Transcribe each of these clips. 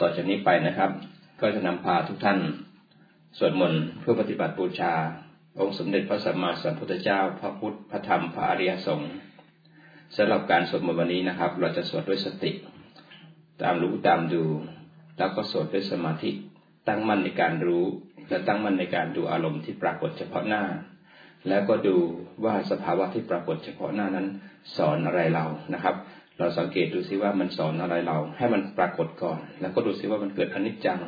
ต่อจากนี้ไปนะครับ ก็จะนำพาทุกท่านสวดมนต์เพื่อปฏิบัติบูชา องค์สมเด็จพระสัมมาสัมพุทธเจ้า พระพุทธพระธรรมพระอริยสงฆ์สำหรับการสวดมนต์วันนี้นะครับ เราจะสวดด้วยสติ ตามรู้ตามดู แล้วก็สวดด้วยสมาธิตั้งมั่นในการรู้ และตั้งมั่นในการดูอารมณ์ที่ปรากฏเฉพาะหน้า แล้วก็ดูว่าสภาวะที่ปรากฏเฉพาะหน้านั้น สอนอะไรเรานะครับ เราสังเกตดูซิว่ามันสอนอะไรเรา ให้มันปรากฏก่อน แล้วก็ดูซิว่ามันเกิดอนิจจัง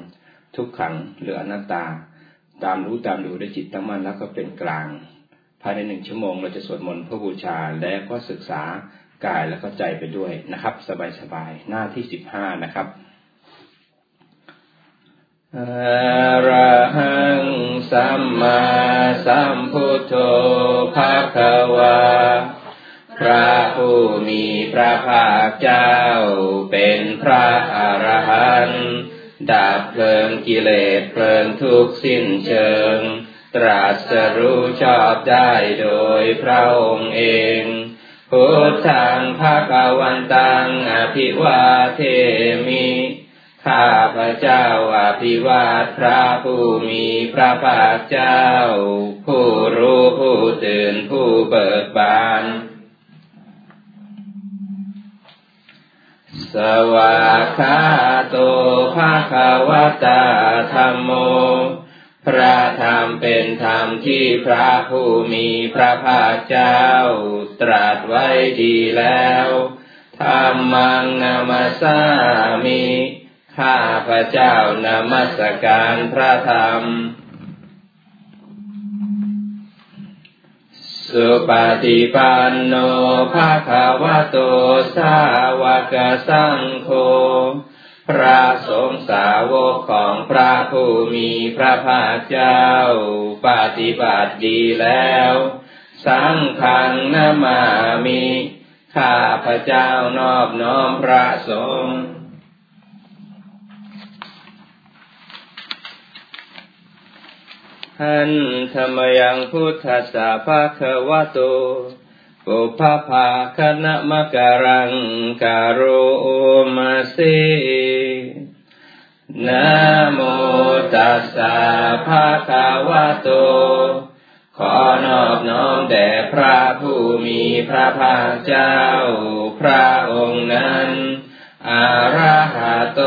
ทุกขังหรืออนัตตา ตามรู้ตามดูด้วยจิตตั้งมั่นแล้วก็เป็นกลาง ภายในหนึ่งชั่วโมงเราจะสวดมนต์เพื่อบูชาและก็ศึกษากายแล้วก็ใจไปด้วยนะครับ สบายๆหน้าที่สิบห้านะครับอระหังสัมมาสัมพุทโธภะคะวา พระผู้มีพระภาคเจ้า เป็นพระอรหันต์ดับเพลิงกิเลสเพลิงทุกสิ้นเชิง ตรัสรู้ชอบได้โดยพระองค์เองพุทธังภาควันตังอภิวาเทมิข้าพระเจ้าอภิวาทพระผู้มีพระภาคเจ้า ผู้รู้ผู้ตื่นผู้เบิกบาน สวาคาโตภาคาวตาธรรมโม พระธรรมเป็นธรรมที่พระผู้มีพระภาคเจ้า ตรัสไว้ดีแล้วธรรมังนามาสามิ ข้าพระเจ้านามัสการพระธรรม สุปฏิปันโนภาคาวะโตสาวกสังโฆพระสงฆ์สาวกของพระผู้มีพระภาคเจ้า ปฏิบัติดีแล้ว สังฆังนามามิ ข้าพระเจ้านอบน้อมพระสงฆ์ หันธรรมยังพุทธสาภาควะโตปุพพภาคณะมะการังการโอมาเสนะโมตัสสะภะคะวะโต ขอนอบน้อมแด่พระผู้มีพระภาคเจ้า พระองค์นั้น อาราหะโต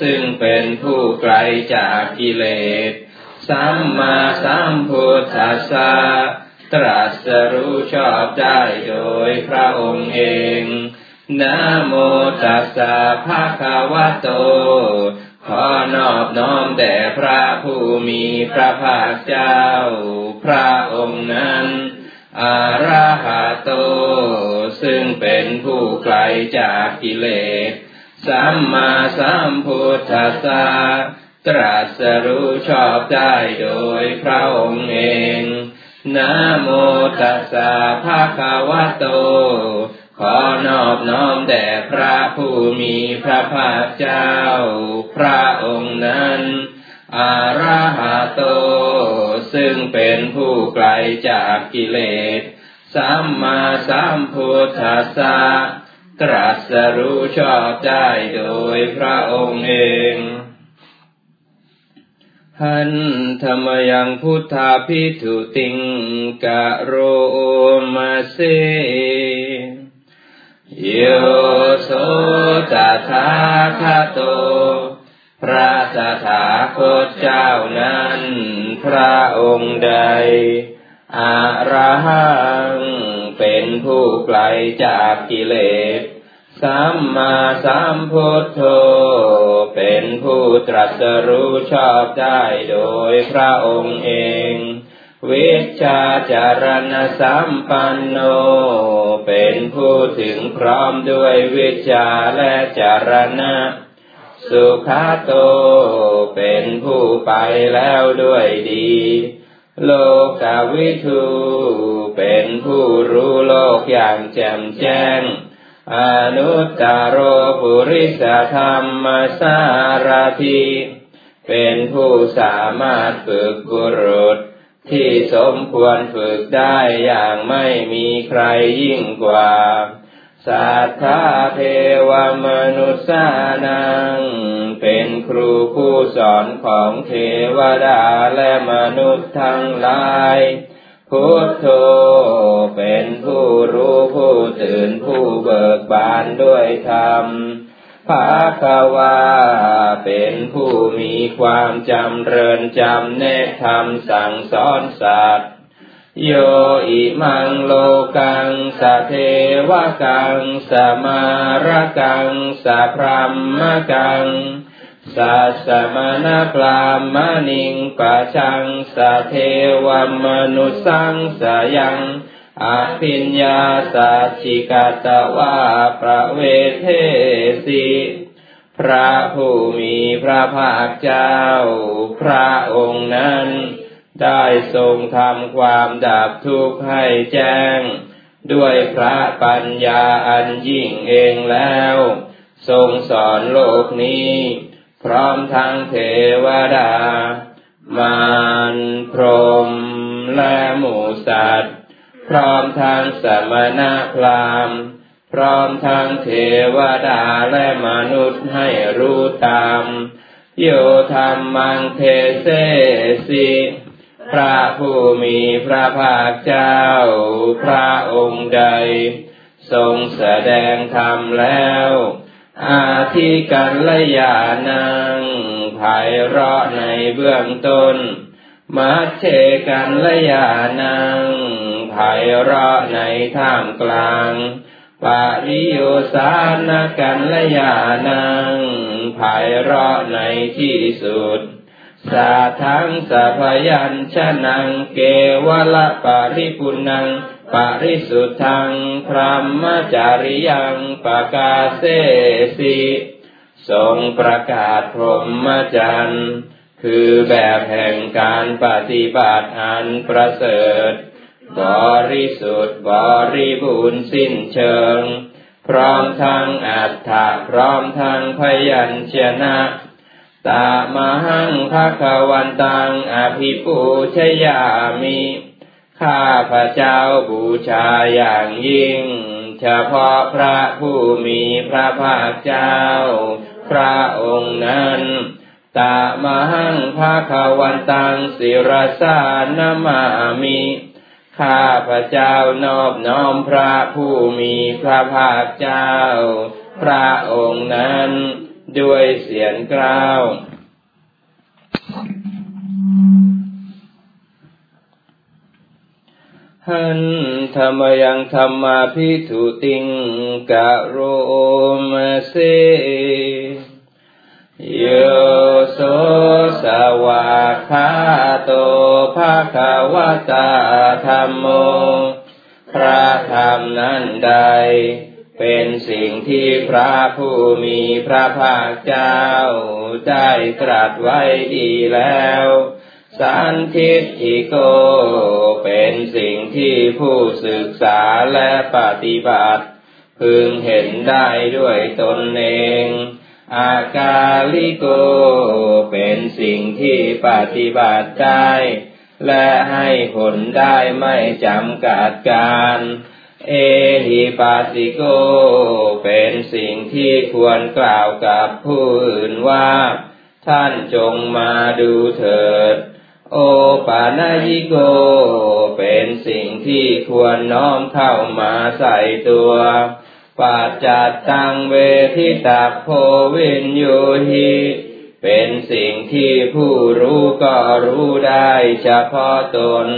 ซึ่งเป็นผู้ไกลจากกิเลส สัมมาสัมพุทธัสสะตรัสรู้ชอบได้โดยพระองค์เองนะโมตัสสะภะคะวะโต ขอนอบน้อมแด่พระผู้มีพระภาคเจ้า พระองค์นั้นอาราหะโต ซึ่งเป็นผู้ไกลจากกิเลส สัมมาสัมพุทธัสสะ ตรัสรู้ชอบได้โดยพระองค์เอง นะโมตัสสะภะคะวะโต ขอนอบน้อมแด่พระผู้มีพระภาคเจ้า พระองค์นั้น อาราหะโต ซึ่งเป็นผู้ไกลจากกิเลส สัมมาสัมพุทธัสสะ ตรัสรู้ชอบได้โดยพระองค์เอง หันธรรมยังพุทธาพิทุติงกะโรมาเสโยโสตถาคโต พระสถาคตเจ้านั้น พระองค์ใดอารหังเป็นผู้ไกลจากกิเลส สัมมาสัมพุทโธเป็นผู้ตรัสรู้ชอบได้โดยพระองค์เองวิชาจารณสัมปันโน เป็นผู้ถึงพร้อมด้วยวิชาและจารณะ สุขาโต เป็นผู้ไปแล้วด้วยดี โลกาวิทู เป็นผู้รู้โลกอย่างแจ่มแจ้ง อนุตตรปุริสธรรมสารทิเป็นผู้สามารถฝึกบุรุษที่สมควรฝึกได้อย่างไม่มีใครยิ่งกว่า สัทธาเทวมนุษานัง เป็นครูผู้สอนของเทวดาและมนุษย์ทั้งหลาย พุทโธเป็นผู้รู้ผู้ตื่นผู้เบิกบานด้วยธรรมภาควาเป็นผู้มีความจำเริญจำแนกธรรมสั่งสอนสัตว์โยอิมังโลกังสะเทวกัง สมารกังสะพรหมกัง สัสมณพรามณิงปะชังสะเทวมนุสังสยังอภิญญาสัจิกาตวาประเวเทสิพระผู้มีพระภาคเจ้า พระองค์นั้น ได้ทรงทำความดับทุกข์ให้แจ้ง ด้วยพระปัญญาอันยิ่งเองแล้ว ทรงสอนโลกนี้ พร้อมทั้งเทวดา มารพรมและหมูสัตว์ พร้อมทั้งสมณะพรามพร้อมทั้งเทวดาและมนุษย์ให้รู้ตามโยธรรมังเทเสสิพระผู้มีพระภาคเจ้า พระองค์ใด ทรงแสดงธรรมแล้ว อาทิกัลยานังภายเราะในเบื้องต้น มัชเชกัลยานังภายเราะในท่ามกลางปาริโยสานกัลยานังภายเราะในที่สุด สาทังสัพยัญชนะเกวละปาริปุนัง ปริสุทธังพรหมจาริยังปกาเสสิทรงประกาศพรหมจรรย์คือแบบแห่งการปฏิบัติอันประเสริฐ บริสุทธิ์บริบูรณ์สิ้นเชิง พร้อมทั้งอัฏฐะพร้อมทั้งพยัญชนะตามหังภะควันตังอภิปูชยามิ ข้าพระเจ้าบูชาอย่างยิ่ง เฉพาะพระผู้มีพระภาคเจ้า พระองค์นั้นตามหังภะควันตังศิรสานมามิข้าพระเจ้านอบน้อมพระผู้มีพระภาคเจ้า พระองค์นั้นด้วยเสียงกล่าว หันธรรมยังธรรมาพิถุติงกะโรมเสโยโสสวาคาโตภาคาวตาธรรมโม พระธรรมนั้นใด เป็นสิ่งที่พระผู้มีพระภาคเจ้าได้ตรัสไว้ดีแล้ว สันทิฏฐิโก เป็นสิ่งที่ผู้ศึกษาและปฏิบัติ พึงเห็นได้ด้วยตนเอง อากาลิโก เป็นสิ่งที่ปฏิบัติได้ และให้ผลได้ไม่จำกัดการ เอหิปัสสิโก เป็นสิ่งที่ควรกล่าวกับผู้อื่นว่า ท่านจงมาดูเถิด โอปานายิโก เป็นสิ่งที่ควรน้อมเข้ามาใส่ตัวปัจจัดตังเวทิตาโพวินโยหิเป็นสิ่งที่ผู้รู้ก็รู้ได้เฉพาะตน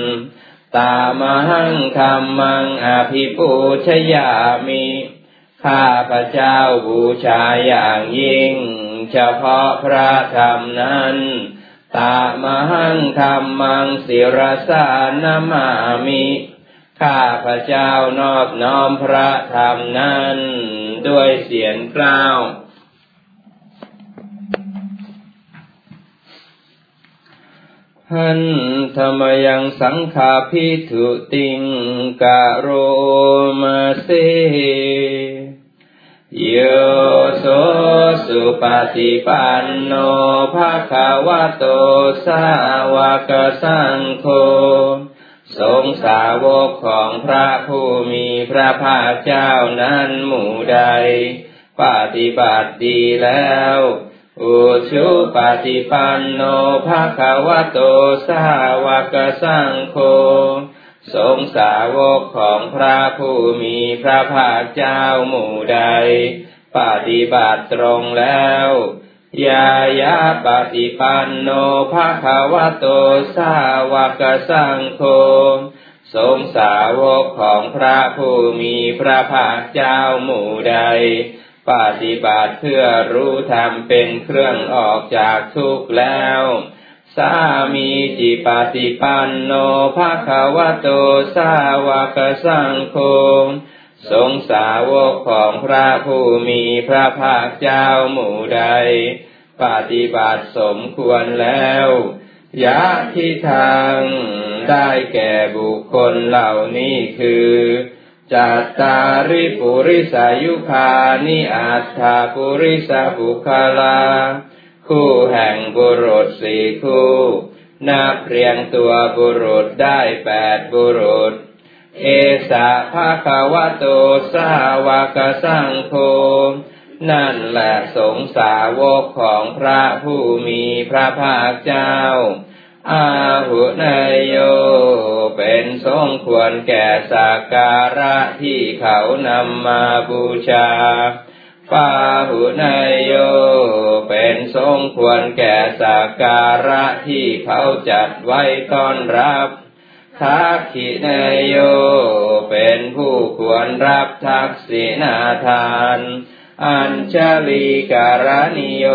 ตามหังธรรมังอภิปูชยามิ ข้าพระเจ้าบูชาอย่างยิ่ง เฉพาะพระธรรมนั้น ตามหังธรรมังศิรสานามามิ ข้าพระเจ้านอบน้อมพระธรรมนั้น ด้วยเสียงกล่าวหันธรรมยังสังขาพิถุติงกะโรมาเส โยโสสุปฏิปันโนภาคาวะโตสาวกสังโฆสงสาวกของพระผู้มีพระภาคเจ้านั้นหมู่ใด ปฏิบัติดีแล้ว อุชุปฏิปันโนภาคาวะโตสาวกสังโฆ สงสาวกของพระผู้มีพระภาคเจ้าหมู่ใด ปฏิบัติตรงแล้วยายาปฏิปันโนภาควะโตสาวกสังโฆสงสาวกของพระผู้มีพระภาคเจ้าหมู่ใด ปฏิบัติเพื่อรู้ธรรมเป็นเครื่องออกจากทุกข์แล้ว สามีจิปฏิปันโนภาคาวะโตสาวกสังโฆสงสาวกของพระผู้มีพระภาคเจ้าหมู่ใด ปฏิบัติสมควรแล้วยะที่ทางได้แก่บุคคลเหล่านี้คือจัตตาริปุริสายุคานิอัตถาปุริสบุคลา คู่แห่งบุรุษสี่คู่นับเรียงตัวบุรุษได้แปดบุรุษ เอสะภาคาวะโตสาวกสังโฆนั่นแหละสงสาวกของพระผู้มีพระภาคเจ้า อาหุนายโย เป็นสงควรแก่สักการะที่เขานำมาบูชา ปาหุนายโย เป็นสงควรแก่สักการะที่เขาจัดไว้ต้อนรับทักขิเนโย เป็นผู้ควรรับทักษินาทาน อัญชลีการณิโย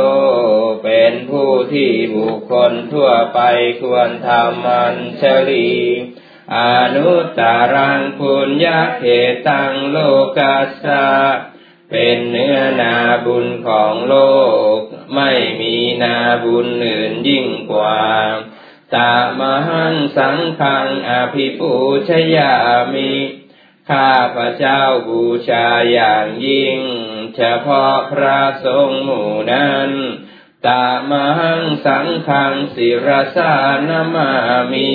เป็นผู้ที่บุคคลทั่วไปควรทำอัญชลีอนุตตรังปุญญาเขตังโลกัสสะ เป็นเนื้อนาบุญของโลก ไม่มีนาบุญอื่นยิ่งกว่าตามหังสังขังอภิปูชยามิ ข้าพระเจ้าบูชาอย่างยิ่ง เฉพาะพระสงฆ์หมู่นั้นตามหังสังขังศิรสานามามิ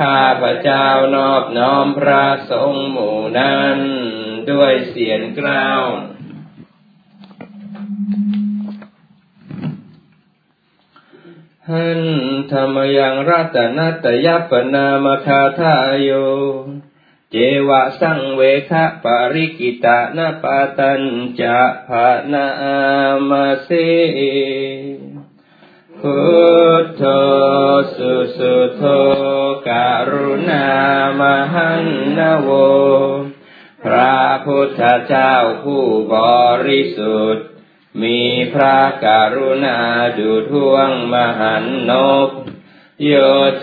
ข้าพระเจ้านอบน้อมพระสงฆ์หมู่นั้น ด้วยเสียงกล้าว หันธรรมยังรัตนัตยปนามคาทายโย เจวะสังเวคะปริกิตานาตัญจะภานามาเสพุทโธสุสุโธการุณามหันนโว พระพุทธเจ้าผู้บริสุทธิ์ มีพระกรุณาดูท่วงมหันนบโย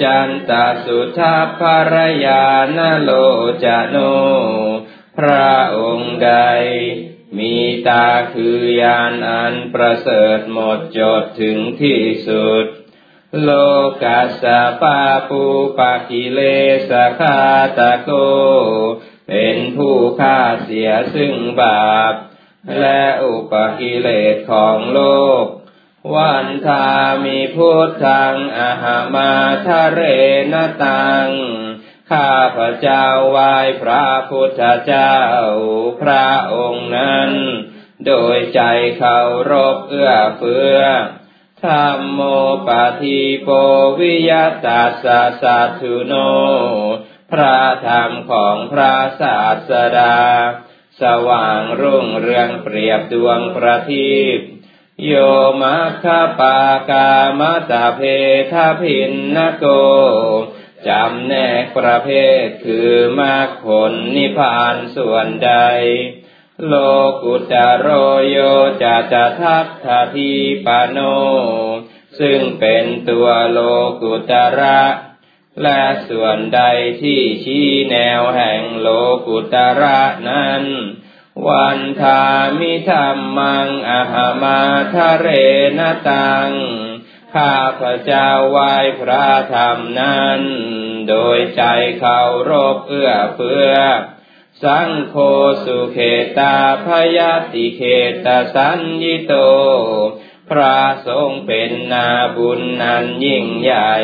จันตสุทัพภรยานโลจโน พระองค์ใด มีตาคือยานอันประเสริฐหมดจดถึงที่สุด โลกัสสปาปูปากิเลสคาตะโก เป็นผู้ฆ่าเสียซึ่งบาป และอุปกิเลสของโลก วันทามีพุทธังอาหามาทะเรนตัง ข้าพระเจ้าไหว้พระพุทธเจ้าพระองค์นั้น โดยใจเคารพเอื้อเฟื้อธรรมโมปะทิโปวิยตาสาสัตุโน พระธรรมของพระศาสดา สว่างรุ่งเรืองเปรียบดวงประทีปโยมัคคปากามตาเพทพินนโก จำแนกประเภทคือมรรคผลนิพพานส่วนใด โลกุตโรโยจะจะทัตถทีปโน ซึ่งเป็นตัวโลกุตระ และส่วนใดที่ชี้แนวแห่งโลกุตระนั้น วันทามิธรรมังอหามาทะเรนตัง ข้าพระเจ้าไหว้พระธรรมนั้น โดยใจเคารพเอื้อเฟื้อ สังโฆสุเขตาพยาติเขตสัญญิโต พระทรงเป็นนาบุญนันยิ่งใหญ่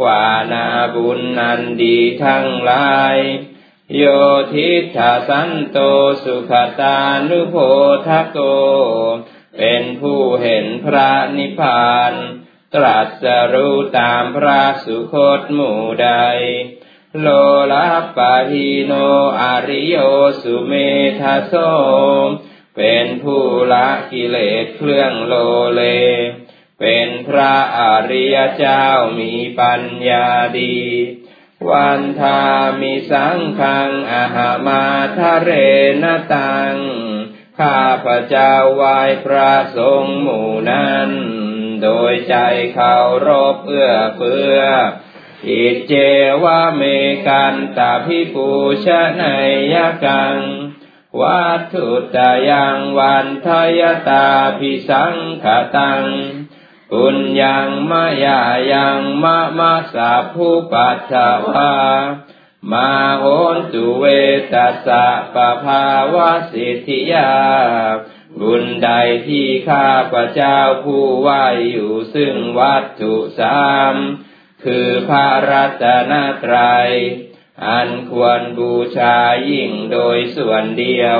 กว่านาบุญนันดีทั้งหลาย โยทิฏฐสันโตสุขตานุโพทโก เป็นผู้เห็นพระนิพพาน ตรัสรู้ตามพระสุคตหมู่ใด โลลัปปะหิโนอริโยสุเมทาโซเป็นผู้ละกิเลสเครื่องโลเล เป็นพระอริยเจ้ามีปัญญาดี วันทามิสังขังอาหามาทะเรนตัง ข้าพระเจ้าวายพระสงฆ์หมู่นั้น โดยใจเขารบเอื้อเฟื้ออิเจวะเมกันตาพิปูชะนยกัง วัตถุตยังวันทยตาพิสังขตัง ปุญญังมายายังมะมะสาภูปัชวามาโอนตุเวตัสสะปะภาวะสิทธิยา บุญใดที่ข้าพระเจ้าผู้ไหวอยู่ซึ่งวัตถุสามคือพระรัตนตรัย อันควรบูชายิ่งโดยส่วนเดียว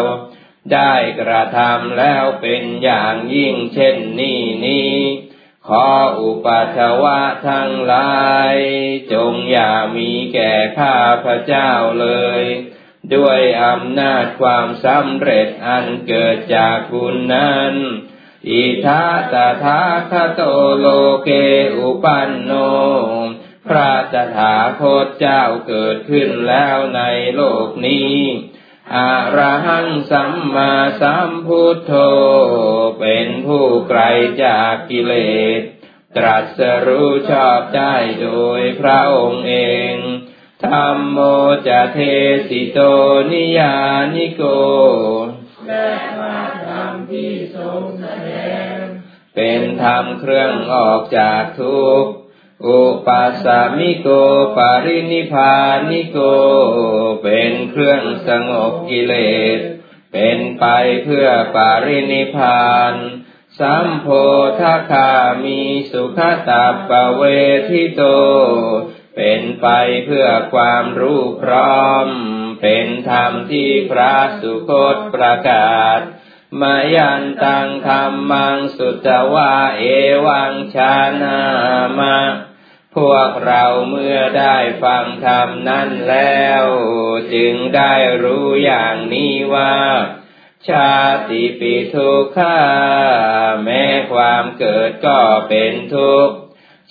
ได้กระทำแล้วเป็นอย่างยิ่งเช่นนี้นี้ ขออุปัชวะทั้งหลาย จงอย่ามีแก่ข้าพระเจ้าเลย ด้วยอำนาจความสำเร็จอันเกิดจากบุญนั้น อิทัตถาคโตโลเกอุปันโน พระตถาคตเจ้าเกิดขึ้นแล้วในโลกนี้ อะระหังสัมมาสัมพุทโธ เป็นผู้ไกลจากกิเลส ตรัสรู้ชอบได้โดยพระองค์เอง ธรรมโมจะเทสิโตนิยานิโก และพระธรรมที่ทรงแสดง เป็นธรรมเครื่องออกจากทุกข์ อุปัสสมิโกปารินิพานิโก เป็นเครื่องสงบกิเลส เป็นไปเพื่อปารินิพานสัมโพธคามีสุขตาปเวทิโต เป็นไปเพื่อความรู้พร้อม เป็นธรรมที่พระสุคตประกาศมายันตังธรรมังสุตวาเอวังชานามา พวกเราเมื่อได้ฟังธรรมนั้นแล้ว จึงได้รู้อย่างนี้ว่า ชาติปิทุกขาแม้ความเกิดก็เป็นทุกข์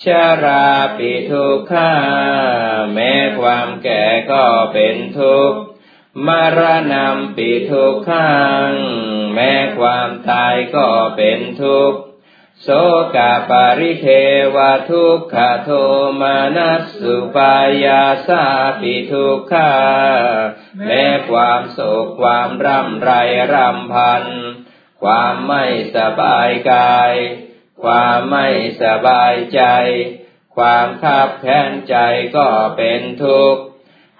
ชาราปิทุกขาแม้ความแก่ก็เป็นทุกข์มรณะปิทุกขังแม้ความตายก็เป็นทุกข์ โสกาปริเทวทุกขโทมานัสสุปายาสาปิทุกขาแม้ความโศกความร่ำไรรำพัน ความไม่สบายกาย ความไม่สบายใจ ความขับแค้นใจก็เป็นทุกข์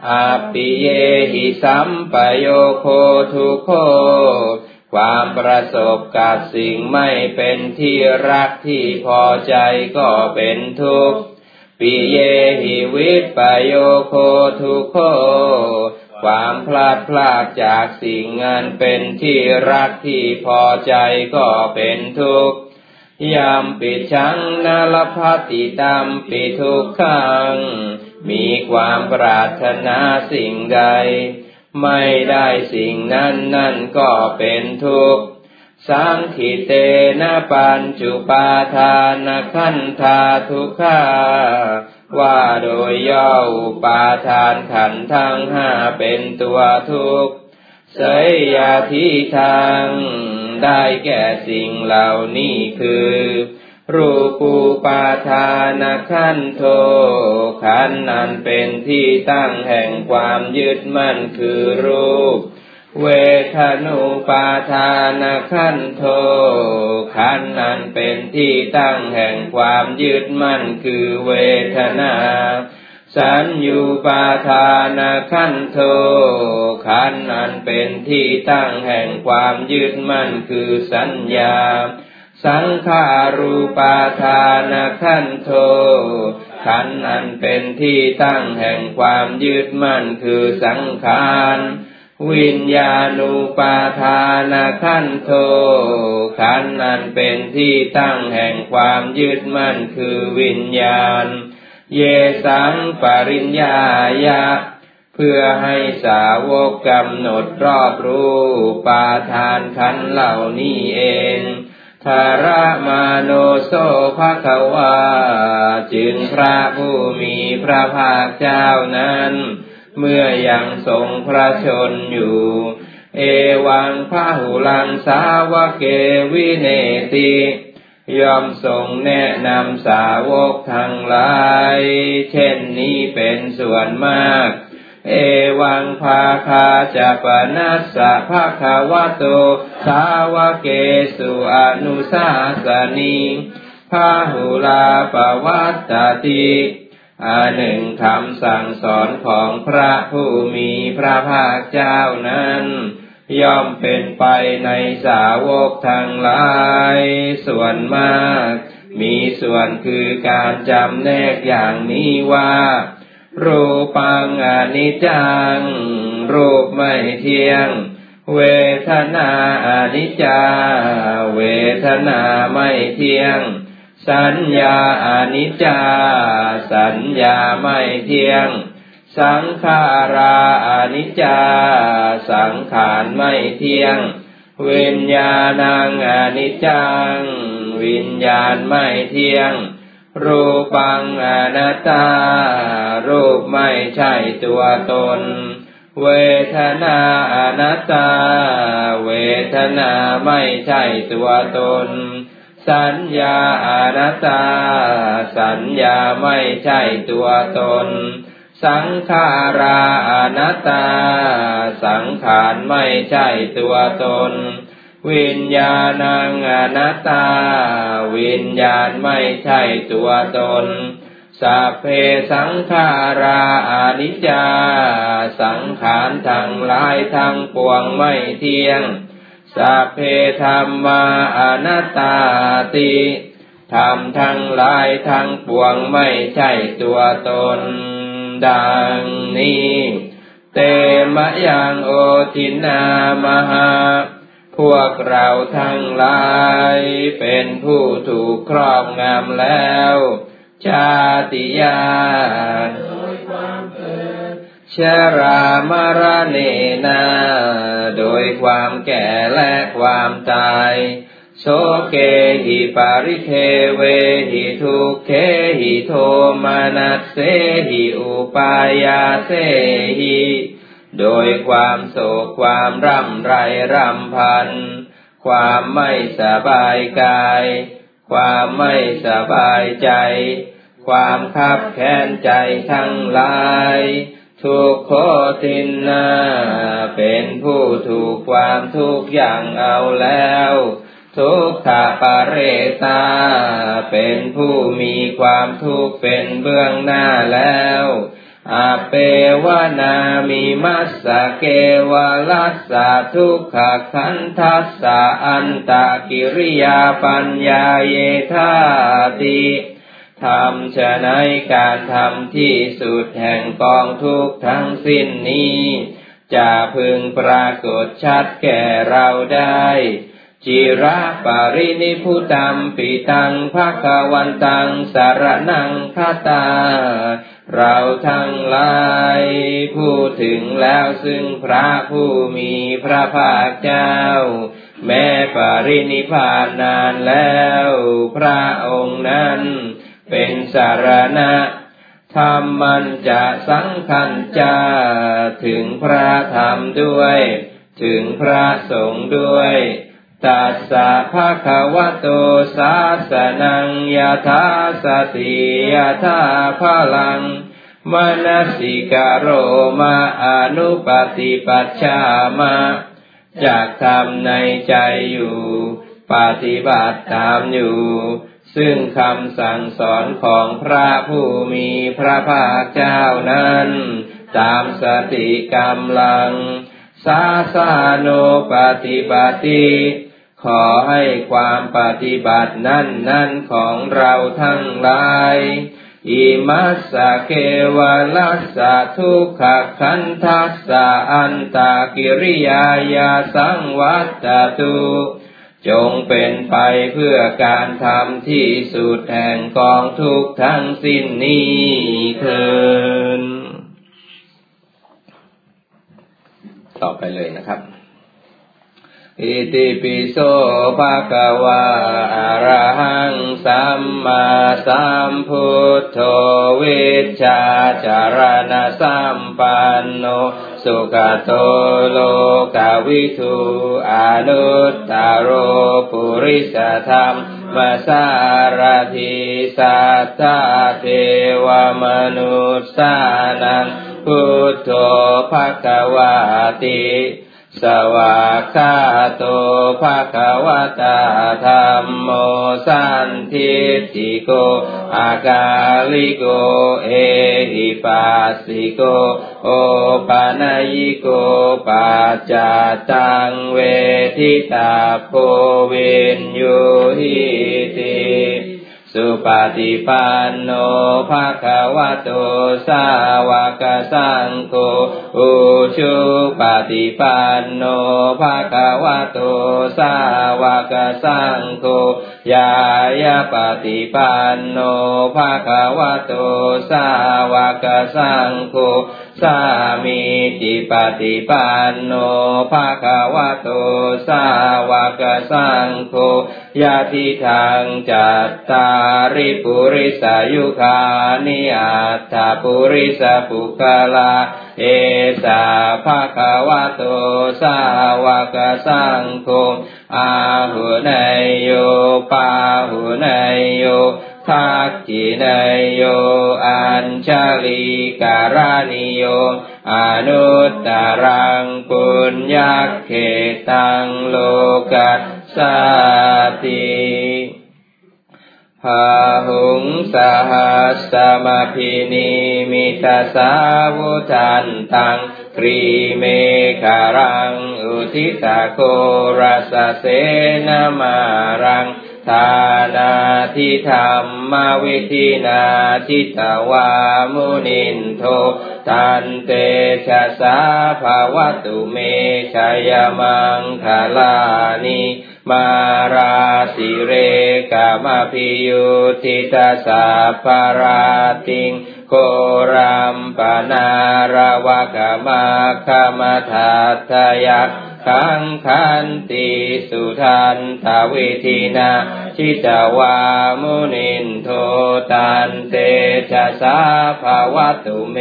อาปิเยหิสัมปโยโคทุโค ความประสบกับสิ่งไม่เป็นที่รักที่พอใจก็เป็นทุกข์ปิเยหิวิปโยโคทุโค ความพลาดพลาดจากสิ่งงานเป็นที่รักที่พอใจก็เป็นทุกข์ยามปิชังนาลพัติตามปิทุกขัง มีความปรารถนาสิ่งใด ไม่ได้สิ่งนั้นนั่นก็เป็นทุกข์ สังขิเตนะปัญจุปาทานขันธาทุกขาว่าโดยย่ออุปาทานขันทั้งห้าเป็นตัวทุกข์เสยยาทิทางได้แก่สิ่งเหล่านี้คือ รูปูปาทานขันโทขันนั้นเป็นที่ตั้งแห่งความยึดมั่นคือรูป เวทนุปาทานขันโทขันนั้นเป็นที่ตั้งแห่งความยึดมั่นคือเวทนาสัญญูปาทานขันโทขันนั้นเป็นที่ตั้งแห่งความยึดมั่นคือสัญญา สังขารูปาทานขันโท ขันอันเป็นที่ตั้งแห่งความยึดมั่นคือสังขารวิญญาณูปาทานขันโท ขันอันเป็นที่ตั้งแห่งความยึดมั่นคือวิญญาณ เยสังปริญญายะ เพื่อให้สาวกกำหนดรอบรู้ปาทานขันเหล่านี้เอง ธารมาโนโซภะคะวา จึงพระผู้มีพระภาคเจ้านั้น เมื่อยังทรงพระชนอยู่ เอวังพระหุลังสาวเกวิเนติยอมทรงแนะนำสาวกทั้งหลาย เช่นนี้เป็นส่วนมาก เอวังภาคาจะปนัสสะภาคาวะโต สาวเกสุอนุสาสนีพาหุลาปวัตตติอาหนึ่งคำสั่งสอนของพระผู้มีพระภาคเจ้านั้น ย่อมเป็นไปในสาวกทั้งหลาย ส่วนมาก มีส่วนคือการจำแนกอย่างนี้ว่า รูปังอนิจจัง รูปไม่เที่ยง เวทนาอนิจจา เวทนาไม่เที่ยง สัญญาอนิจจา สัญญาไม่เที่ยง สังขาราอนิจจา สังขารไม่เที่ยง วิญญาณังอนิจจัง วิญญาณไม่เที่ยง รูปังอนัตตา รูปไม่ใช่ตัวตน เวทนาอนัตตา เวทนาไม่ใช่ตัวตน สัญญาอนัตตา สัญญาไม่ใช่ตัวตน สังขาราอนัตตา สังขารไม่ใช่ตัวตน วิญญาณังอนัตตา วิญญาณไม่ใช่ตัวตน สัพเพสังขาราอนิจจา สังขารทั้งหลายทั้งปวงไม่เที่ยง สัพเพธรรมาอนัตตาติธรรมทั้งหลายทั้งปวงไม่ใช่ตัวตน ดังนี้ เตมะยังโอทินามหา พวกเราทั้งหลายเป็นผู้ถูกครอบงำแล้ว ชาติยาชรามรเนนา โดยความแก่และความตาย โสเกหิปาริเทเวหิทุกเคหิโทมานัสเสหิอุปายาเสหิ โดยความโศกความร่ำไรร่ำพัน ความไม่สบายกาย ความไม่สบายใจ ความคับแค้นใจทั้งหลาย ทุกโคตินนาเป็นผู้ถูกความทุกอย่างเอาแล้ว ทุกขะปะเรตา เป็นผู้มีความทุกข์เป็นเบื้องหน้าแล้ว อาเปวนามิมัสสะเกวลัสสะทุกขคันทัสสะอันตะกิริยาปัญญาเยธาติทำฉะนการทำที่สุดแห่งกองทุกทั้งสิ้นนี้จะพึงปรากฏชัดแก่เราได้ จิระปารินิพุตัมปิตังภควันตังสารนังคาตา เราทั้งหลายพูดถึงแล้วซึ่งพระผู้มีพระภาคเจ้า แม้ปรินิพานนานแล้ว พระองค์นั้นเป็นสารณะธรรมมันจะสังขันจะถึงพระธรรมด้วย ถึงพระสงฆ์ด้วย ตัสสะภะคะวะโตสาสนังยะถาสติยะถาพลังมนสิกโรมาอนุปฏิปัชชามาจากทำในใจอยู่ ปฏิบัติตามอยู่ ซึ่งคำสั่งสอนของพระผู้มีพระภาคเจ้านั้น ตามสติกำลัง สาสาโนปฏิปติ ขอให้ความปฏิบัตินั้นนั้นของเราทั้งหลายอิมัสสะเกวลัสสะทุกขคันทัสสะอันตากิริยายาสังวัตตุจงเป็นไปเพื่อการทำที่สุดแห่งกองทุกทั้งสิ้นนี้เถินต่อไปเลยนะครับ อิติปิโสภะคะวะอะระหังสัมมาสัมพุทโธวิชาจารณะสัมปันโนสุขโตโลกาวิทูอนุตตโรปุริสธรรมมาสารทิสัตตเทวมนุษสานังพุทโธภะคะวะติ สวากขาโตภะคะวะตาธรรมโมสันทิติโก อากาลิโก เอหิปัสสิโก โอปานายิโกปัจจตังเวทิตาโพวินยูหิติ สุปฏิปันโนภะคะวะโตสาวกสังโฆอุชุปฏิปันโนภะคะวะโตสาวกสังโฆยายาปฏิปันโนภะคะวะโตสาวกสังโฆสามีจิปฏิปันโนภะคะวะโตสาวกสังโฆ ยาทิทางจัตตาริปุริสายุคานิอัตถปุริสปุกลา เอสาภะควะโตสาวกสังโฆอาหุเนยโยปาหุเนยโยทักขินยโย อัญชลีการานิโย อนุตตรังปุญญาเขตังโลกัส สติพาหุงสหัสมพินิมิตาสาวุทันตังครีเมคารัง อุทิตาโครัสเสนมารังทานาทิธรรมวิธีนาทิตวามุนินโทตันเตชะสาภาวตุเมชยมังคลานิ มาราสิเรกามพิยุทิตาสาปาราติงโกรัมปนารวกมาคมทัตยักขังคันติสุทันตวิธินา ชิตวามุนินโทตันเตชะสาภาวตุเม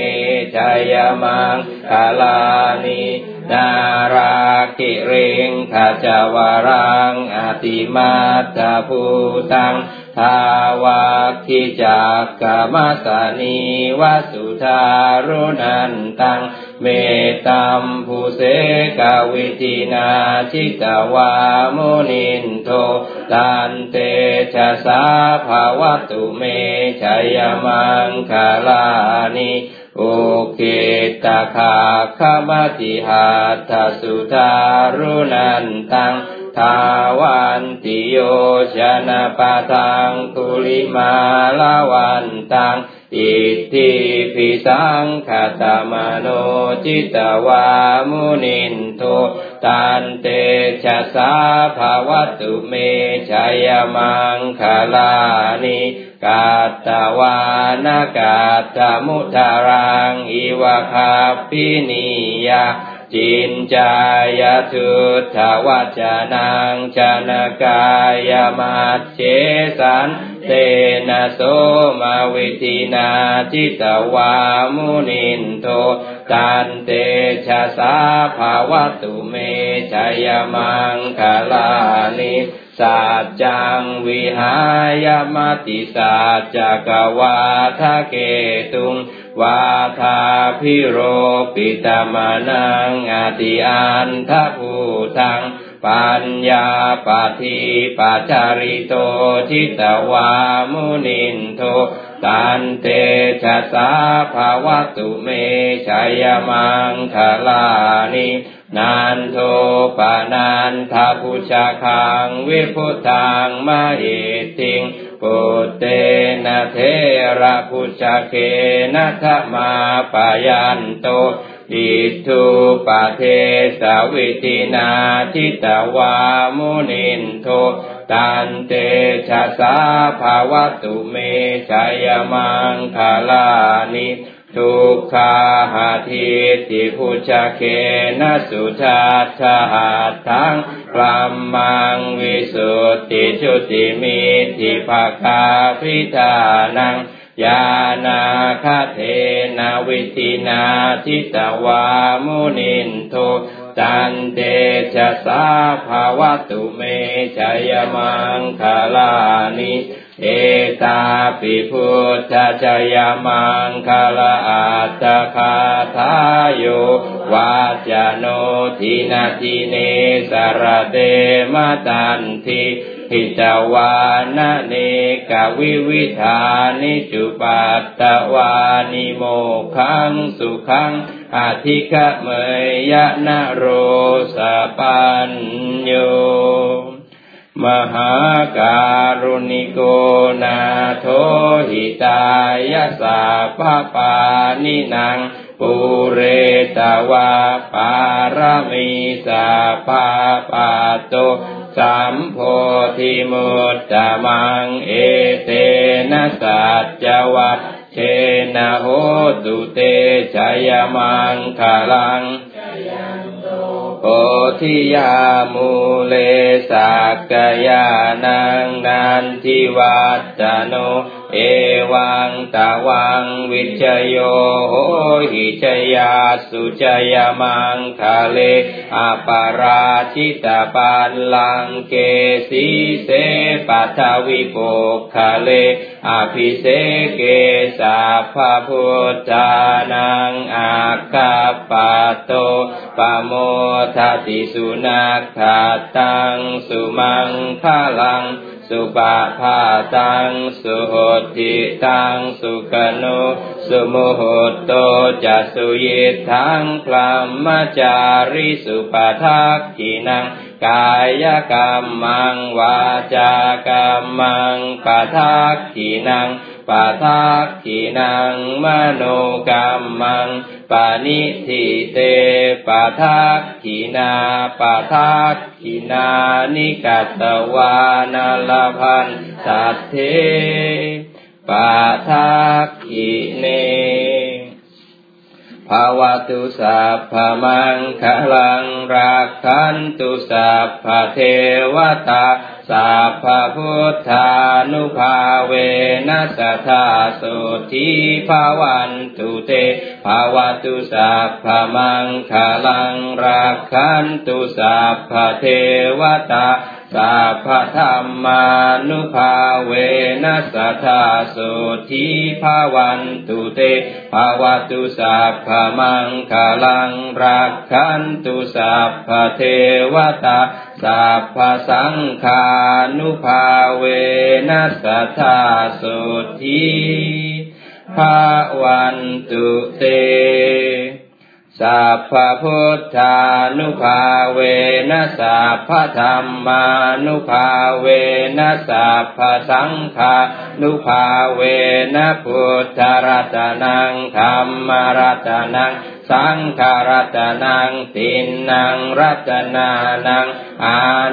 จยมังคาลานินาราคิเรงขจาวรังอติมาตาภูตัง ทาวาคิจักกามาสานีวสุธารุนันตังเมตัมภูเสกวิตินาชิตวามุนินโทตันเตชะสาภาวตุเมชยมังคาลานิโอเคตาคาคามติหาทสุธารุนันตัง ทาวันติโยชนะปะทังคุลิมาลาวันตังอิติปิสังขตามโนจิตวามุนินโทตันเตชะสาภาวตุเมชยมังคลานิกาตวานากาตมุทารังอิวะคาปินิยา จินจายทุทวัจนังชนกายมัจเจสันเตนะโสมาวิธินาจิตวามุนินโทตันเตชะสาภาวตุเมชยมังคลานิสัจจังวิหายมติสัจจกวาทะเกตุง วาทาพิโรปิตมานังอาติอันทภูทังปัญญาปฏิปัจาริโตทิตวามุนินโทตันเตชะสาภาวตุเมชัยมังคลานินันโทปานันทาพุชาคังวิพุทังมาหิติง ปุเตนะเทระพุชาเคนะธมาปายันโตอิทุปะเทสาวิตินาทิตวามุนินโทตันเตชะสาภาวตุเมชยมังคาลานิ ทุกขาหาทิติพุชเคนะสุชาชาทังพรัมมังวิสุทธิชุติมิทิภาคาพิธานังยานาคเทนาวิตินาทิตวามุนินโทตันเตชะสาภาวตุเมชยมังคาลานิ เอตาปิพุทธจยมังคลาอัตตคาทายโยวาจโนทินาทิเนสารเตมตันทิหิตวานเนกวิวิธานิจุปัตตวานิโมขังสุขังอธิกะเมยะนะโรสปัญโย มหาการุณิโกนาโทหิตายะสาปปานินางปุเรตวาปารมีสาปาปาโตสัมโพธิมุตตะมังเอเตนะสัจจวัตเชนะโหตุเตชยมังคลัง โอทิยามูเลสักกยานังนันทิวัจโน เอวังตาวังวิจโยโหหิจยาสุจยมังคาเลอาปาราชิตาปันลังเกสีเสปัทวิโปคาเลอภิเสเกสาภาพุทธานังอากาปโตปโมทติสุนักขตังสุมังคาลัง สุปาพาตัง สุหติตัง สุขโนสุโมโหโตจัสุยิทังพรหมจาริสุปทักขินังกายกรรมังวาจากรรมังปทักขินังปทักขินังมโนกรรมัง ปานิทิเตปทักขินาปทักขินานิกัตวานาลพันสัตเทปทักขิเนภาวตุสัพพมังคลังรักขันตุสัพพเทวตา สัพพพุทธานุภาเวนัสธาสุทีภาวันตุเตภาวตุสัพพมังคลังรักขันตุสัพพเทวตาสัพพธรรมานุภาเวนัสธาสุทีภาวันตุเตภาวตุสัพพมังคลังรักขันตุสัพพเทวตา สัพพสังขานุภาเวนัสธาสุทีภาวันตุเต สัพพพุทธานุภาเวนะสัพพธรรมานุภาเวนะสัพพสังฆานุภาเวนะพุทธรัตนังธรรมรัตนัง สังฆรัตนังตินนางรัตนานังอ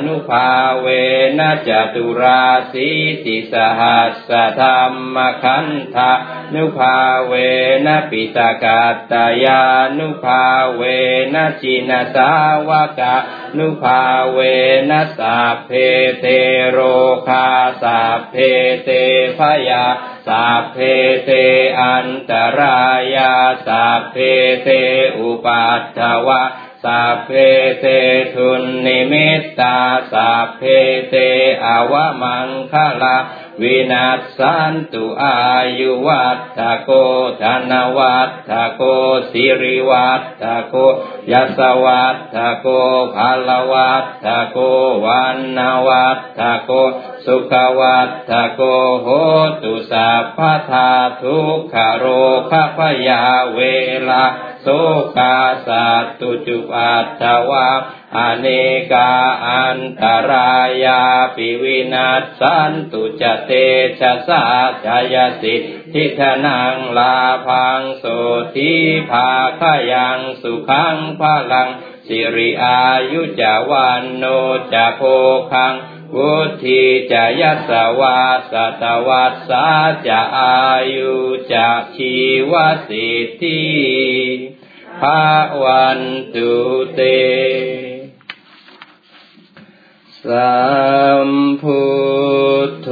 นุภาเวนะจตุราสีติสหัสธรรมคันธานุภาเวนะปิฏะกัตตะยานุภาเวนะ ชินะสาวะกานุภาเวนะสัพเพเต โรคาสัพเพเต ภะยาสัพเพเตอันตะรายาสัพเพเตอุปัททะวา สัพเพเตทุนนิมิตตาสัพเพเตอวมังคลา วินัสสันตุอายุวัตถโกธนวัตถโกสิริวัตถโกยัสวัตถโกภาลวัตถโกวันนวัตถโกสุขวัตถโกโหตุสัพพทาทุกขโรคพยาเวลาโสกาสัตตุจุปัตถวา อเนกาอันตรายาปิวินัสสันตุจเตชะสาจายสิทธิธนังลาพังโสทิภาคยังสุขังพลัง สิริอายุจาวันโนจะโพคังวุธิจะยัสวาสตวัสสาจะอายุจะชีวสิทธิภาวันตุเต สัมพุทโธ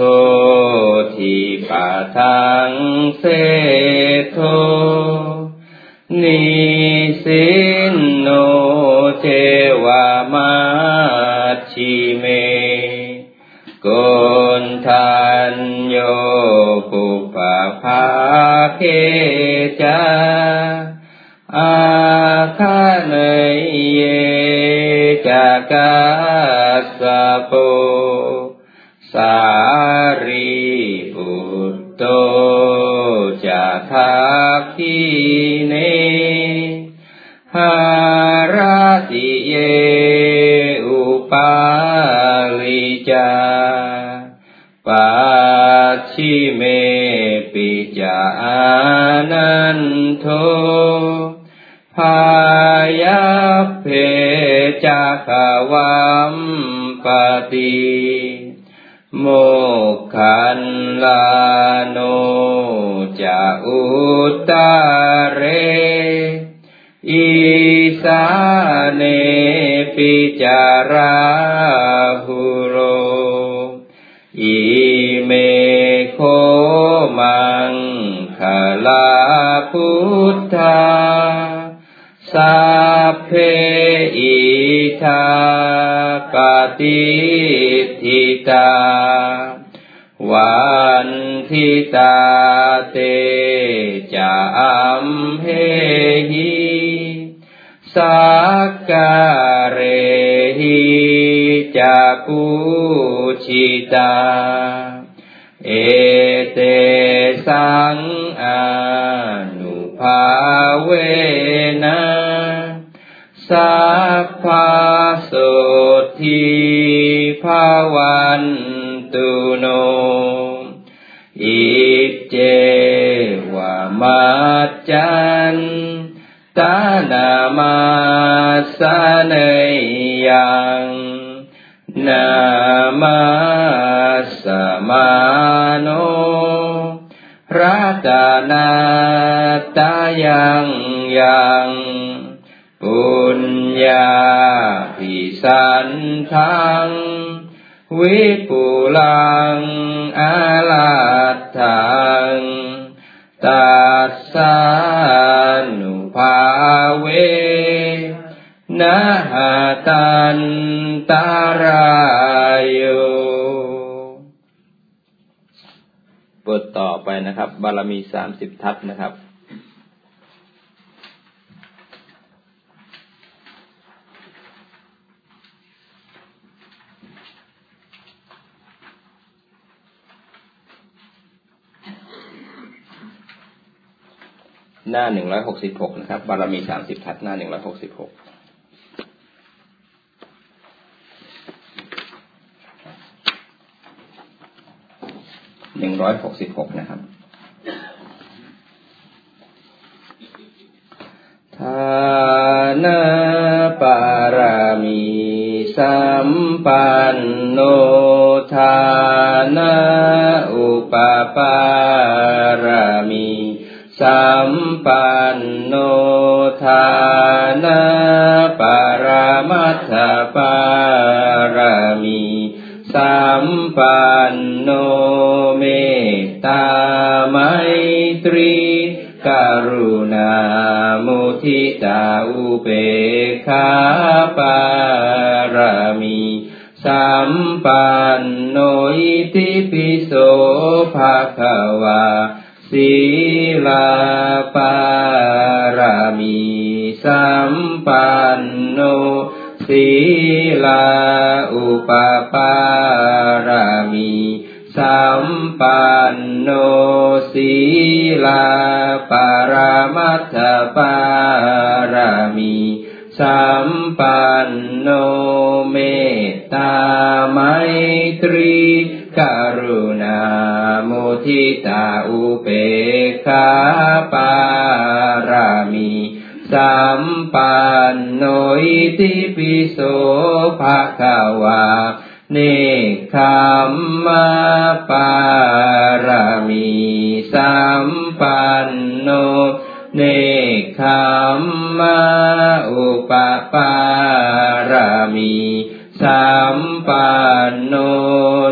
ทิปะทังเสโทนิสินโนเทวามาชิเมกนทันโยปุปภาเคจาอาคาเนยเยจากา สโปสารีบุตโตจะทักขีเนหาราติเยอุปาลิจาปัชิเมปิจานันโทพายาเพจักวัม ปติโมขันลาโนจะอุตเร อิสาเนปิจาราหุโร อิเมโคมังคลาพุทธาสัพเพอิทา ปฏิทิตา วันทิตาเตจะอัมเหหิสักการเรหิจักุชิตา เอเตสังอานุภาเวนะสัพพา สทีภาวันตุโน อิเจวามัจจันตานามาสเนยังนามาสมาโนรัตนาตายังยัง ปุญญาภิสันทัง วิปุลังอาลาทังตัสสานุภาเวนะหาตันตารายโยบทต่อไปนะครับ บารมีสามสิบทัศนะครับ หน้าหนึ่งร้อยหกสิบหกนะครับ บารมีสามสิบทัศหน้าหนึ่งร้อยหกสิบหกหนึ่งร้อยหกสิบหกนะครับทานาปารามีสัมปันโนทานาอุปปา สัมปันโนทานาปารมัตถปารมีสัมปันโนเมตตาไมตรีกรุณามุทิตาอุเบคาปารมีสัมปันโนอิติปิโสภะคะวา ลาปารามีสัมปันโนศีลาอุปปารามีสัมปันโนศีลาปารามัตถปารามีสัมปันโนเมตตาไมตรีกรุณามุทิตาอุเปาปารามีสัมปันโนอิติปิโสภะคะวาเนคขมมาปารามีสัมปันโนเนคขมมาอุปปารามีสัมปันโน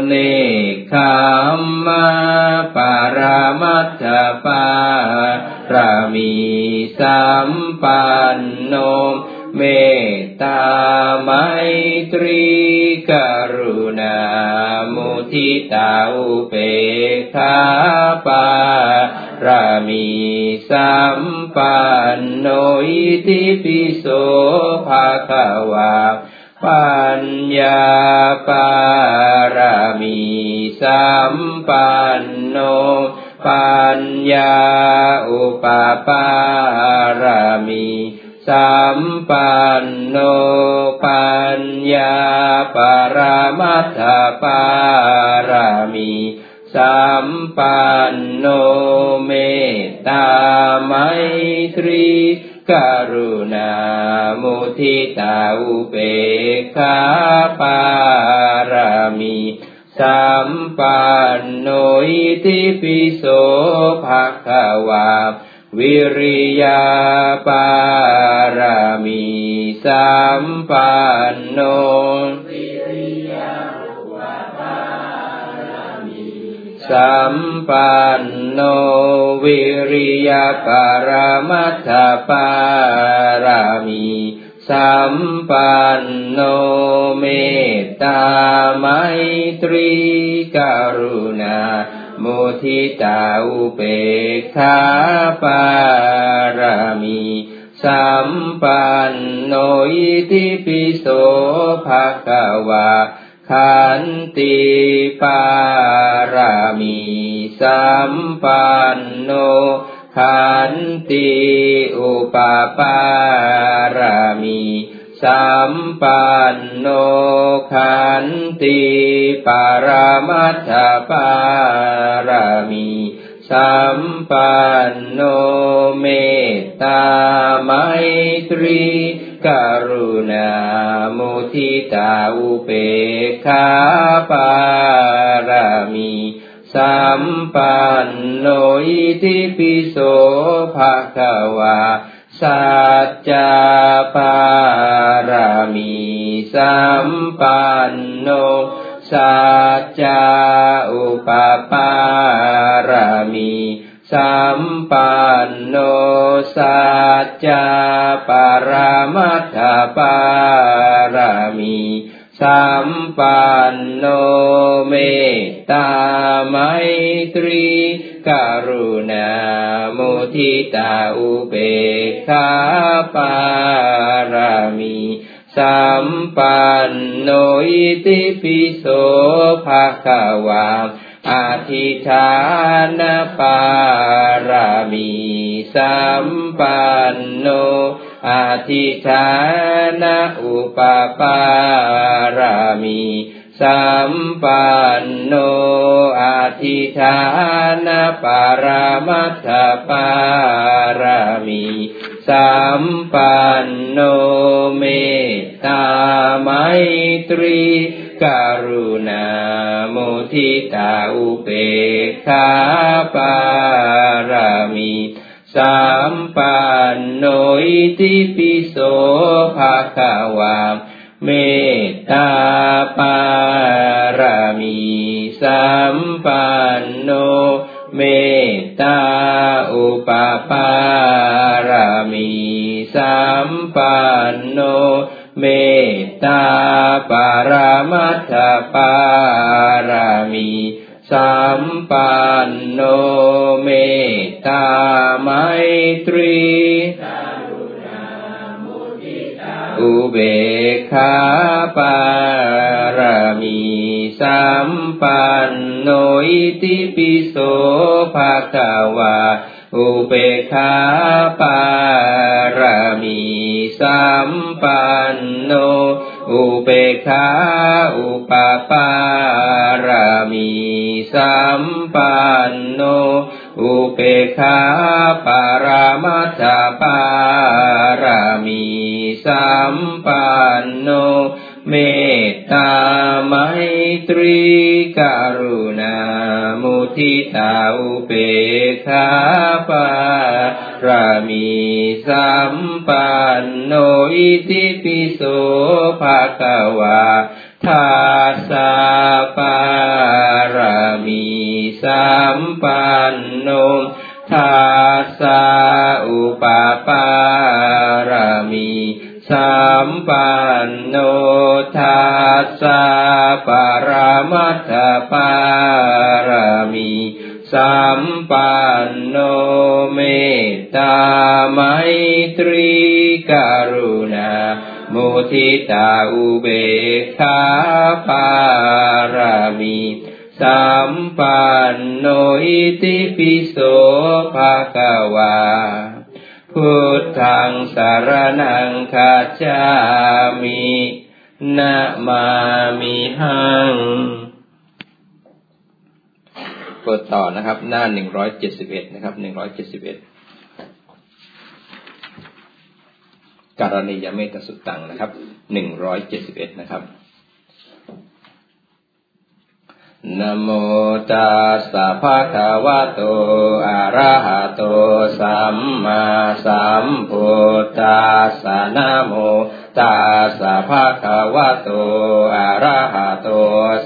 เนคขมมาปา รามัตถปารามีสัมปันโนเมตตาไมตรีกรุณามุทิตาอุเปกาปารามีสัมปันโนอิติปิโสภะควา ปัญญาปารามีสัมปันโน ปัญญาอุปปารามีสัมปันโน ปัญญาปารามัตถปารามีสัมปันโนเมตตาไมตรี กรุณามุทิตาอุเบกขาปารามีสัมปันโนอิติปิโสภะคะวา วิริยาปารามีสัมปันโน สัมปันโนวิริยาปารามัตถปารามีสัมปันโนเมตตาไมตรีกรุณา มุทิตาอุเปกขาปารามีสัมปันโนอิติปิโสภะคะวา ขันติปารามีสัมปันโนขันติอุปปารามีสัมปันโนขันติปารามัตถปารามีสัมปันโนเมตตาไมตรี กรุณามุทิตาอุเปกขาปารามีสัมปันโนอิติปิโสภะคะวาสัจจปารามีสัมปันโนสัจจอุปปารามี สัมปันโนสัจจปารมัตถปารามีสัมปันโนเมตตาไมตรีกรุณามุทิตาอุเบกขาปารามีสัมปันโนอิติปิโสภะคะวา อธิฐานปารามีสัมปันโนอธิฐานอุปปารามีสัมปันโนอธิฐานปารามัตถปารามีสัมปันโนเมตตาไมตรีกรุณา ทิตาอุเปกขาปารามีสัมปันโนอิติปิโสภะคะวาเมตตาปารามีสัมปันโนเมตตาอุปปารามีสัมปันโนเม ตาปารามัตถปารามีสัมปันโนเมตตาไมตรีอุเบกขาปารามีสัมปันโนอิติปิโสภะคะวาอุเบกขาปารามีสัมปันโน อุเบกขาอุปปารามีสัมปันโน อุเบกขาปารามัตถปารามีสัมปันโน เมตตาไมตรีกรุณา มุทิตาอุเบกขาปา รามีสัมปันโนอิติปิโสภะคะวาทาสาปารามีสัมปันโนทาสาอุปปารามีสัมปันโนทัสสะปรมัตถปารามี สัมปันโนเมตตาไมตรีกรุณามุทิตาอุเบกขาปารามีสัมปันโนอิติปิโสภะคะวาพุทธังสารนังคาจามินะมามิหัง เปิดต่อนะครับ หน้าหนึ่งร้อยเจ็ดสิบเอ็ดนะครับหนึ่งร้อยเจ็ดสิบเอ็ดการณียเมตสุตังนะครับหนึ่งร้อยเจ็ดสิบเอ็ดนะครับนโมตัสสะภะคะวะโต อะระหะโต สัมมาสัมพุทธัสสะนโมตัสสะภะคะวะโต อะระหะโต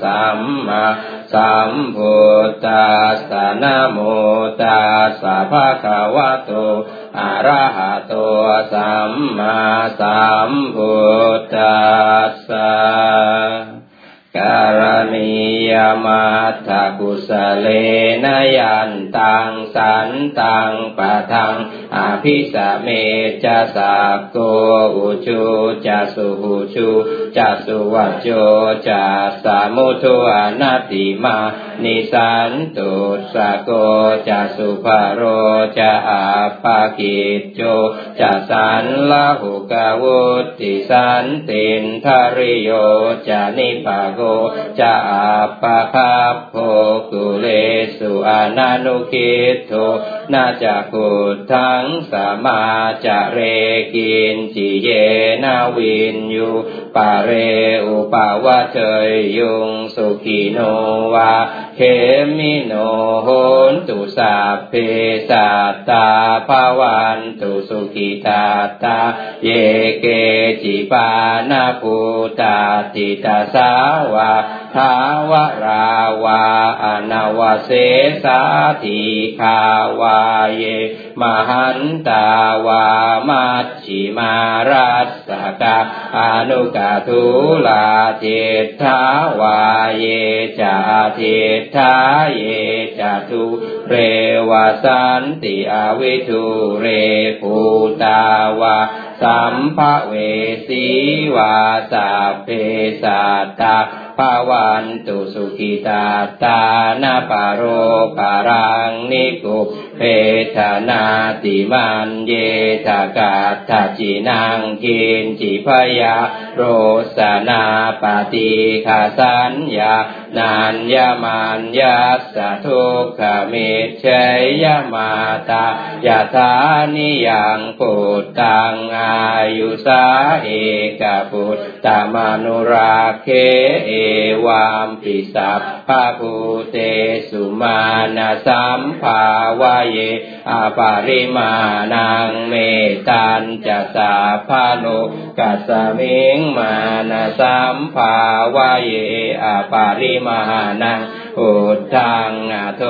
สัมมา สัมพุทธัสสะนะโมตัสสะภะคะวะโตอะระหะโตสัมมาสัมพุทธัสสะ การณียมัตถกุสเลนยันตังสันตังปะทังอภิสเมจะสักโกอุจูจะสุหุจูจะสุวัจโจจะสามุทุอนัติมานิสันตุสโกจะสุภโรจะอาปากิจโจจะสันละหุกาวุติสันตินทริโยจะนิปโกจะอาปะคาโพกุเลสุอานานุกิตโทนาจักุทังสมาจะเรกินจิเยนาวินยูปะเรอุปาวะเทยยุงสุขีโนวา เขมิโนโหนตุสาเพสัตตาภาวันตุสุขิตาตา เยเกจิปานาภูตาติตาสาวาทาวราวาอนาวเสสาธิคาวาเย มหันตาวามัชชิมารัสสกาอนุกาทุลาเจตาวาเยจาเทาเยจตุเรวสันติอวิทุเรภูตาวาสัมภเวสีวาสเพสัตตาภาวันตุสุขิตาตานาปโรปารังนิกุ เพทนาติมันเยทากาทัจินังกินจิพยาโรสนาปฏิคาสัญญานัญญามันยัสสะทุกขเมเชยมาตายาธานิยังปุตตังอายุสาเอกปุตตมานุราเคเอวามปิสัพพะภูเตสุมาณสัมภาวะเยอาปาริมาณังเมตันจะสาพาโลกัสมิงมาณสัมภาวะเยอาปาริมาณังอุทังโท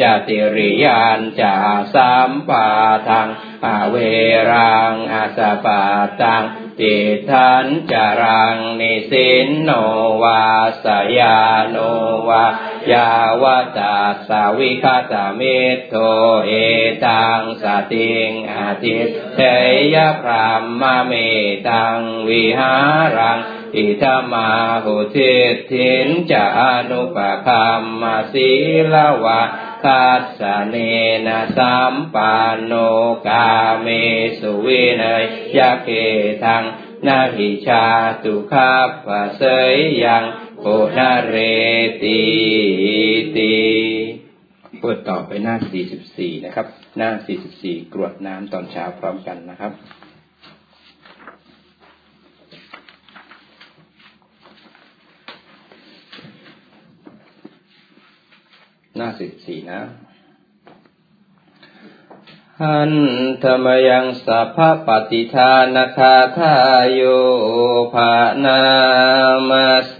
จติริยานจาสัมปาทังอเวรังอาสปาตัง ติทันจารังนิสินโนวาสยาโนวายาวตาสาวิคาตามิโทเอตังสติงอาทิตเทยพรามมาเมตังวิหารังอิธมาหุทิทินจะอนุปคัมมาศีลวะ คัสสเนนะสัมปันโนกาเมสุวินัยยะเกทังนาหิชาตุคาปะเสยยังโอนาเรติตีพูดต่อไปหน้า 44 นะครับ หน้า 44 กรวดน้ำตอนเช้าพร้อมกันนะครับ หน้าสิบสี่นะหันธรรมยังสัพพปฏิทานคาทายโยภานามาเส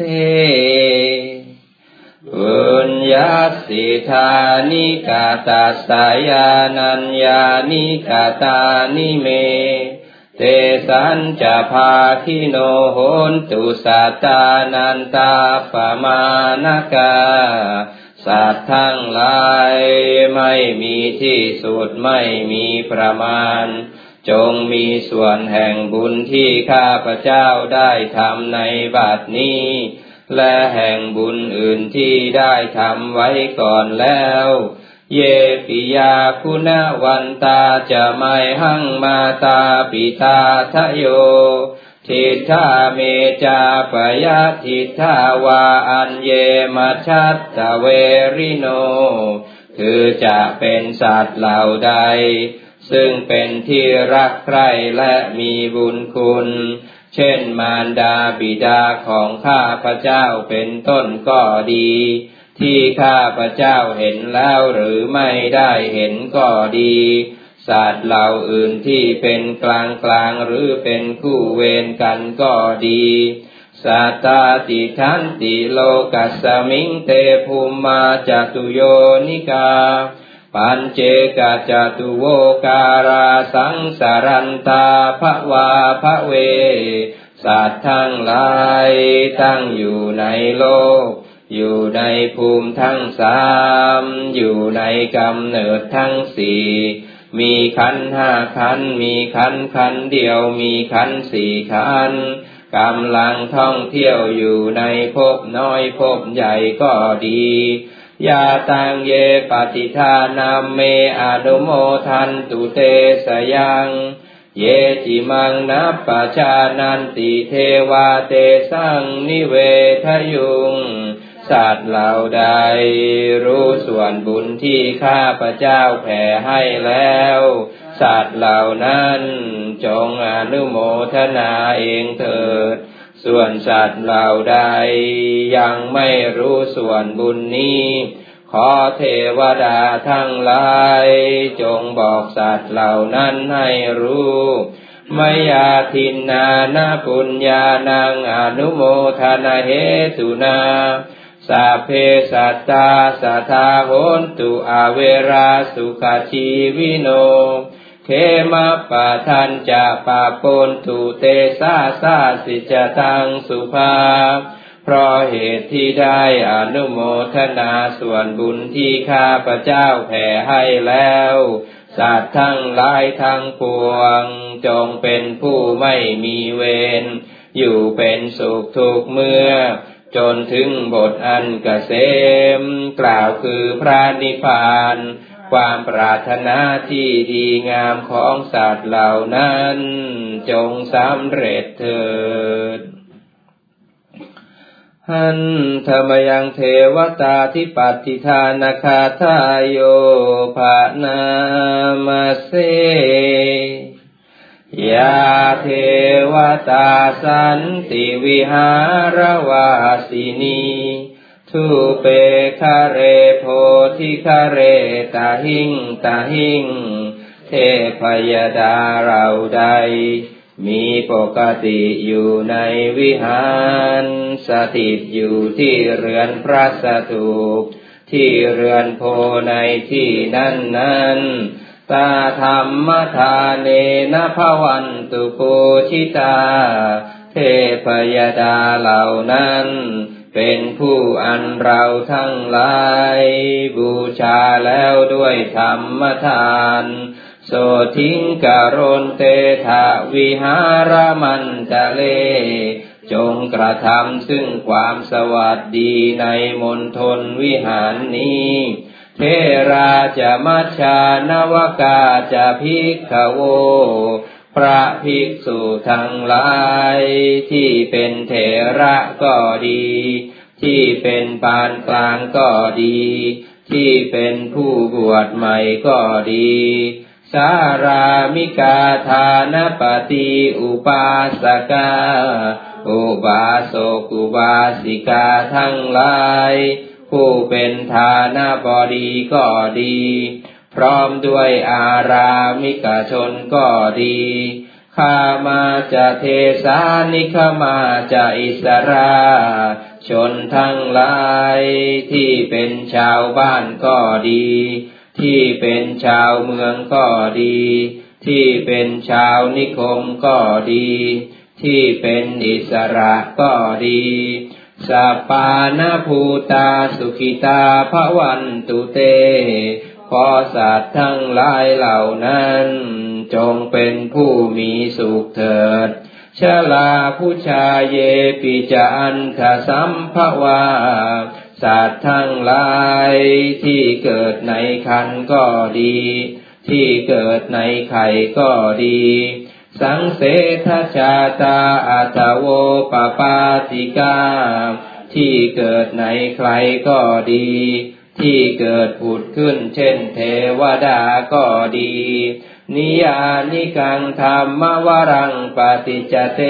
ปุญญาสิธานิกาตาสายานัญญานิกาตานิเม เตสัญจะภาคิโนโหนตุสัตตานันตาปมานกา สัตว์ทั้งหลายไม่มีที่สุดไม่มีประมาณ จงมีส่วนแห่งบุญที่ข้าพเจ้าได้ทำในบัดนี้ และแห่งบุญอื่นที่ได้ทำไว้ก่อนแล้ว เยปิยาคุณวันตาจะไม่หั่งมาตาปิตาทะโย ทิฏาเมจาปยาทิฏาวาอันเยมชัตตเวริโน คือจะเป็นสัตว์เหล่าใด ซึ่งเป็นที่รักใคร่และมีบุญคุณ เช่นมารดาบิดาของข้าพระเจ้าเป็นต้นก็ดี ที่ข้าพระเจ้าเห็นแล้วหรือไม่ได้เห็นก็ดี สัตว์เหล่าอื่นที่เป็นกลางกลางหรือเป็นคู่เวรกันก็ดีสัตตาติทันติโลกัสมิงเตภูมาจตุโยนิกา ปัญเจกาจตุโวการาสังสารันตาภวาภเว สัตว์ทั้งหลายตั้งอยู่ในโลก อยู่ในภูมิทั้งสาม อยู่ในกำเนิดทั้งสี่ มีขันห้าขัน มีขันขันเดียว มีขันสี่ขันกำลังท่องเที่ยวอยู่ในภพน้อยภพใหญ่ก็ดียาตังเยปฏิทานามเมอนุโมทันตุเตสยัง เยจิมังนับปชานันติเทวาเตสังนิเวทยุง สัตว์เหล่าใด รู้ส่วนบุญที่ข้าพระเจ้าแผ่ให้แล้ว สัตว์เหล่านั้นจงอนุโมทนาเองเถิด ส่วนสัตว์เหล่าใด ยังไม่รู้ส่วนบุญนี้ขอเทวดาทั้งหลาย จงบอกสัตว์เหล่านั้นให้รู้มยาทินนานาปุญญานังอนุโมทนาเหตุนา สัพเพสัตตาสัทธาโหนตุอาเวราสุขชีวิโนเขมปะทันจะปะปนตุเตสาสาสิจตังสุภาเพราะเหตุที่ได้อนุโมทนาส่วนบุญที่ข้าพระเจ้าแผ่ให้แล้วสัตว์ทั้งหลายทั้งปวง จงเป็นผู้ไม่มีเวรอยู่เป็นสุขทุกเมื่อ จนถึงบทอันกเกษม กล่าวคือพระนิพพาน ความปรารถนาที่ดีงามของสัตว์เหล่านั้น จงสำเร็จเถิดหันธรรมยังเทวตาทิปฏิทานคาทายโยภานามาเส ยาเทวตาสันติวิหารวาสินีทุเปคาเรโพธิคาเรตาหิงตาหิง เทพยดาเราใด มีปกติอยู่ในวิหาร สถิตอยู่ที่เรือนพระสถูปที่เรือนโพในที่นั้นนั้น ตาธรรมทานเนนะภวันตุปูชิตา เทพยดาเหล่านั้น เป็นผู้อันเราทั้งหลาย บูชาแล้วด้วยธรรมทานโสทิงกโรนเตถาวิหารมันจะเล จงกระทำซึ่งความสวัสดีในมณฑลวิหารนี้ เทราจะมัชชานวกาจะพิกขโว พระภิกษุทั้งหลาย ที่เป็นเถระก็ดี ที่เป็นปานกลางก็ดี ที่เป็นผู้บวชใหม่ก็ดี สารามิกาทานปฏิอุปาสกา อุบาสกอุบาสิกาทั้งหลาย ผู้เป็นฐานาบดีก็ดี พร้อมด้วยอารามิกชนก็ดีข้ามาจะเทสานิขมาจะอิสรา ชนทั้งหลายที่เป็นชาวบ้านก็ดี ที่เป็นชาวเมืองก็ดี ที่เป็นชาวนิคมก็ดี ที่เป็นอิสระก็ดี สปานาภูตาสุขิตาภวันตุเต ขอสัตว์ทั้งหลายเหล่านั้น จงเป็นผู้มีสุขเถิดชลาผู้ชาเยปิจันขสัมภวาสัตว์ทั้งหลายที่เกิดในคันก็ดี ที่เกิดในไข่ก็ดี สังเสทชาตาอัตโวปปาติกา ที่เกิดในใครก็ดี ที่เกิดผุดขึ้นเช่นเทวดาก็ดี นิยานิกังธรรมวรังปฏิจเต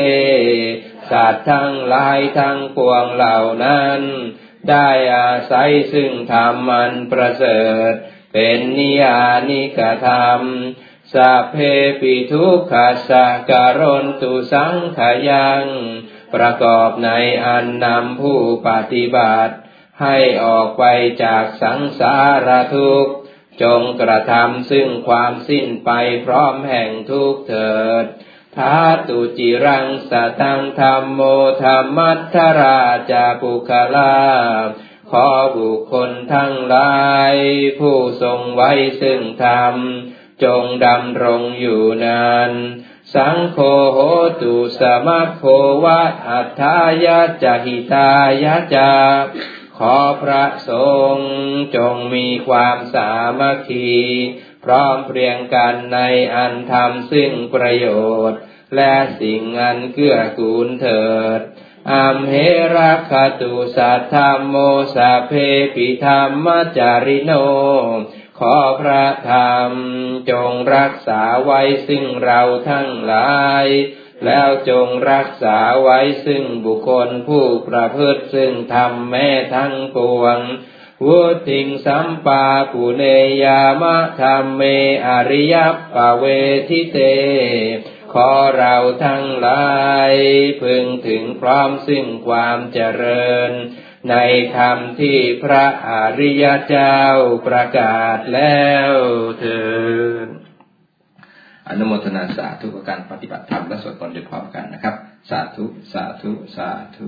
สัตว์ทั้งหลายทั้งปวงเหล่านั้น ได้อาศัยซึ่งธรรมมันประเสริฐ เป็นนิยานิกธรรม สัพเพปิทุกขัสสะการนตุสังขยัง ประกอบในอันนำผู้ปฏิบัติ ให้ออกไปจากสังสารทุกข์ จงกระทำซึ่งความสิ้นไปพร้อมแห่งทุกเถิดท้าตุจิรังสตังธรรมโมธรรมัทธราจาปุคลาขอบุคคลทั้งหลาย ผู้ทรงไว้ซึ่งธรรม จงดำรงอยู่นาน สังโฆโหตุสมัคโควะอัฏฐายะจหิตายะจาขอพระสงฆ์จงมีความสามัคคี พร้อมเพรียงกันในอันทำซึ่งประโยชน์ และสิ่งอันเกื้อกูลเถิดอัมเหรัคตุสัทธโมสะเพปิธรรมจาริโน ขอพระธรรมจงรักษาไว้ซึ่งเราทั้งหลาย แล้วจงรักษาไว้ซึ่งบุคคลผู้ประพฤติซึ่งทำแม่ทั้งปวงวุติงสัมปาปุเนยามะธรรมเมอริยปเวทิเต ขอเราทั้งหลาย พึงถึงพร้อมซึ่งความเจริญ ในธรรมที่พระอริยเจ้าประกาศแล้วเถิดอนุโมทนาสาธุกับการปฏิบัติธรรมและสวดมนต์ด้วยพร้อมกันนะครับ สาธุ สาธุ สาธุ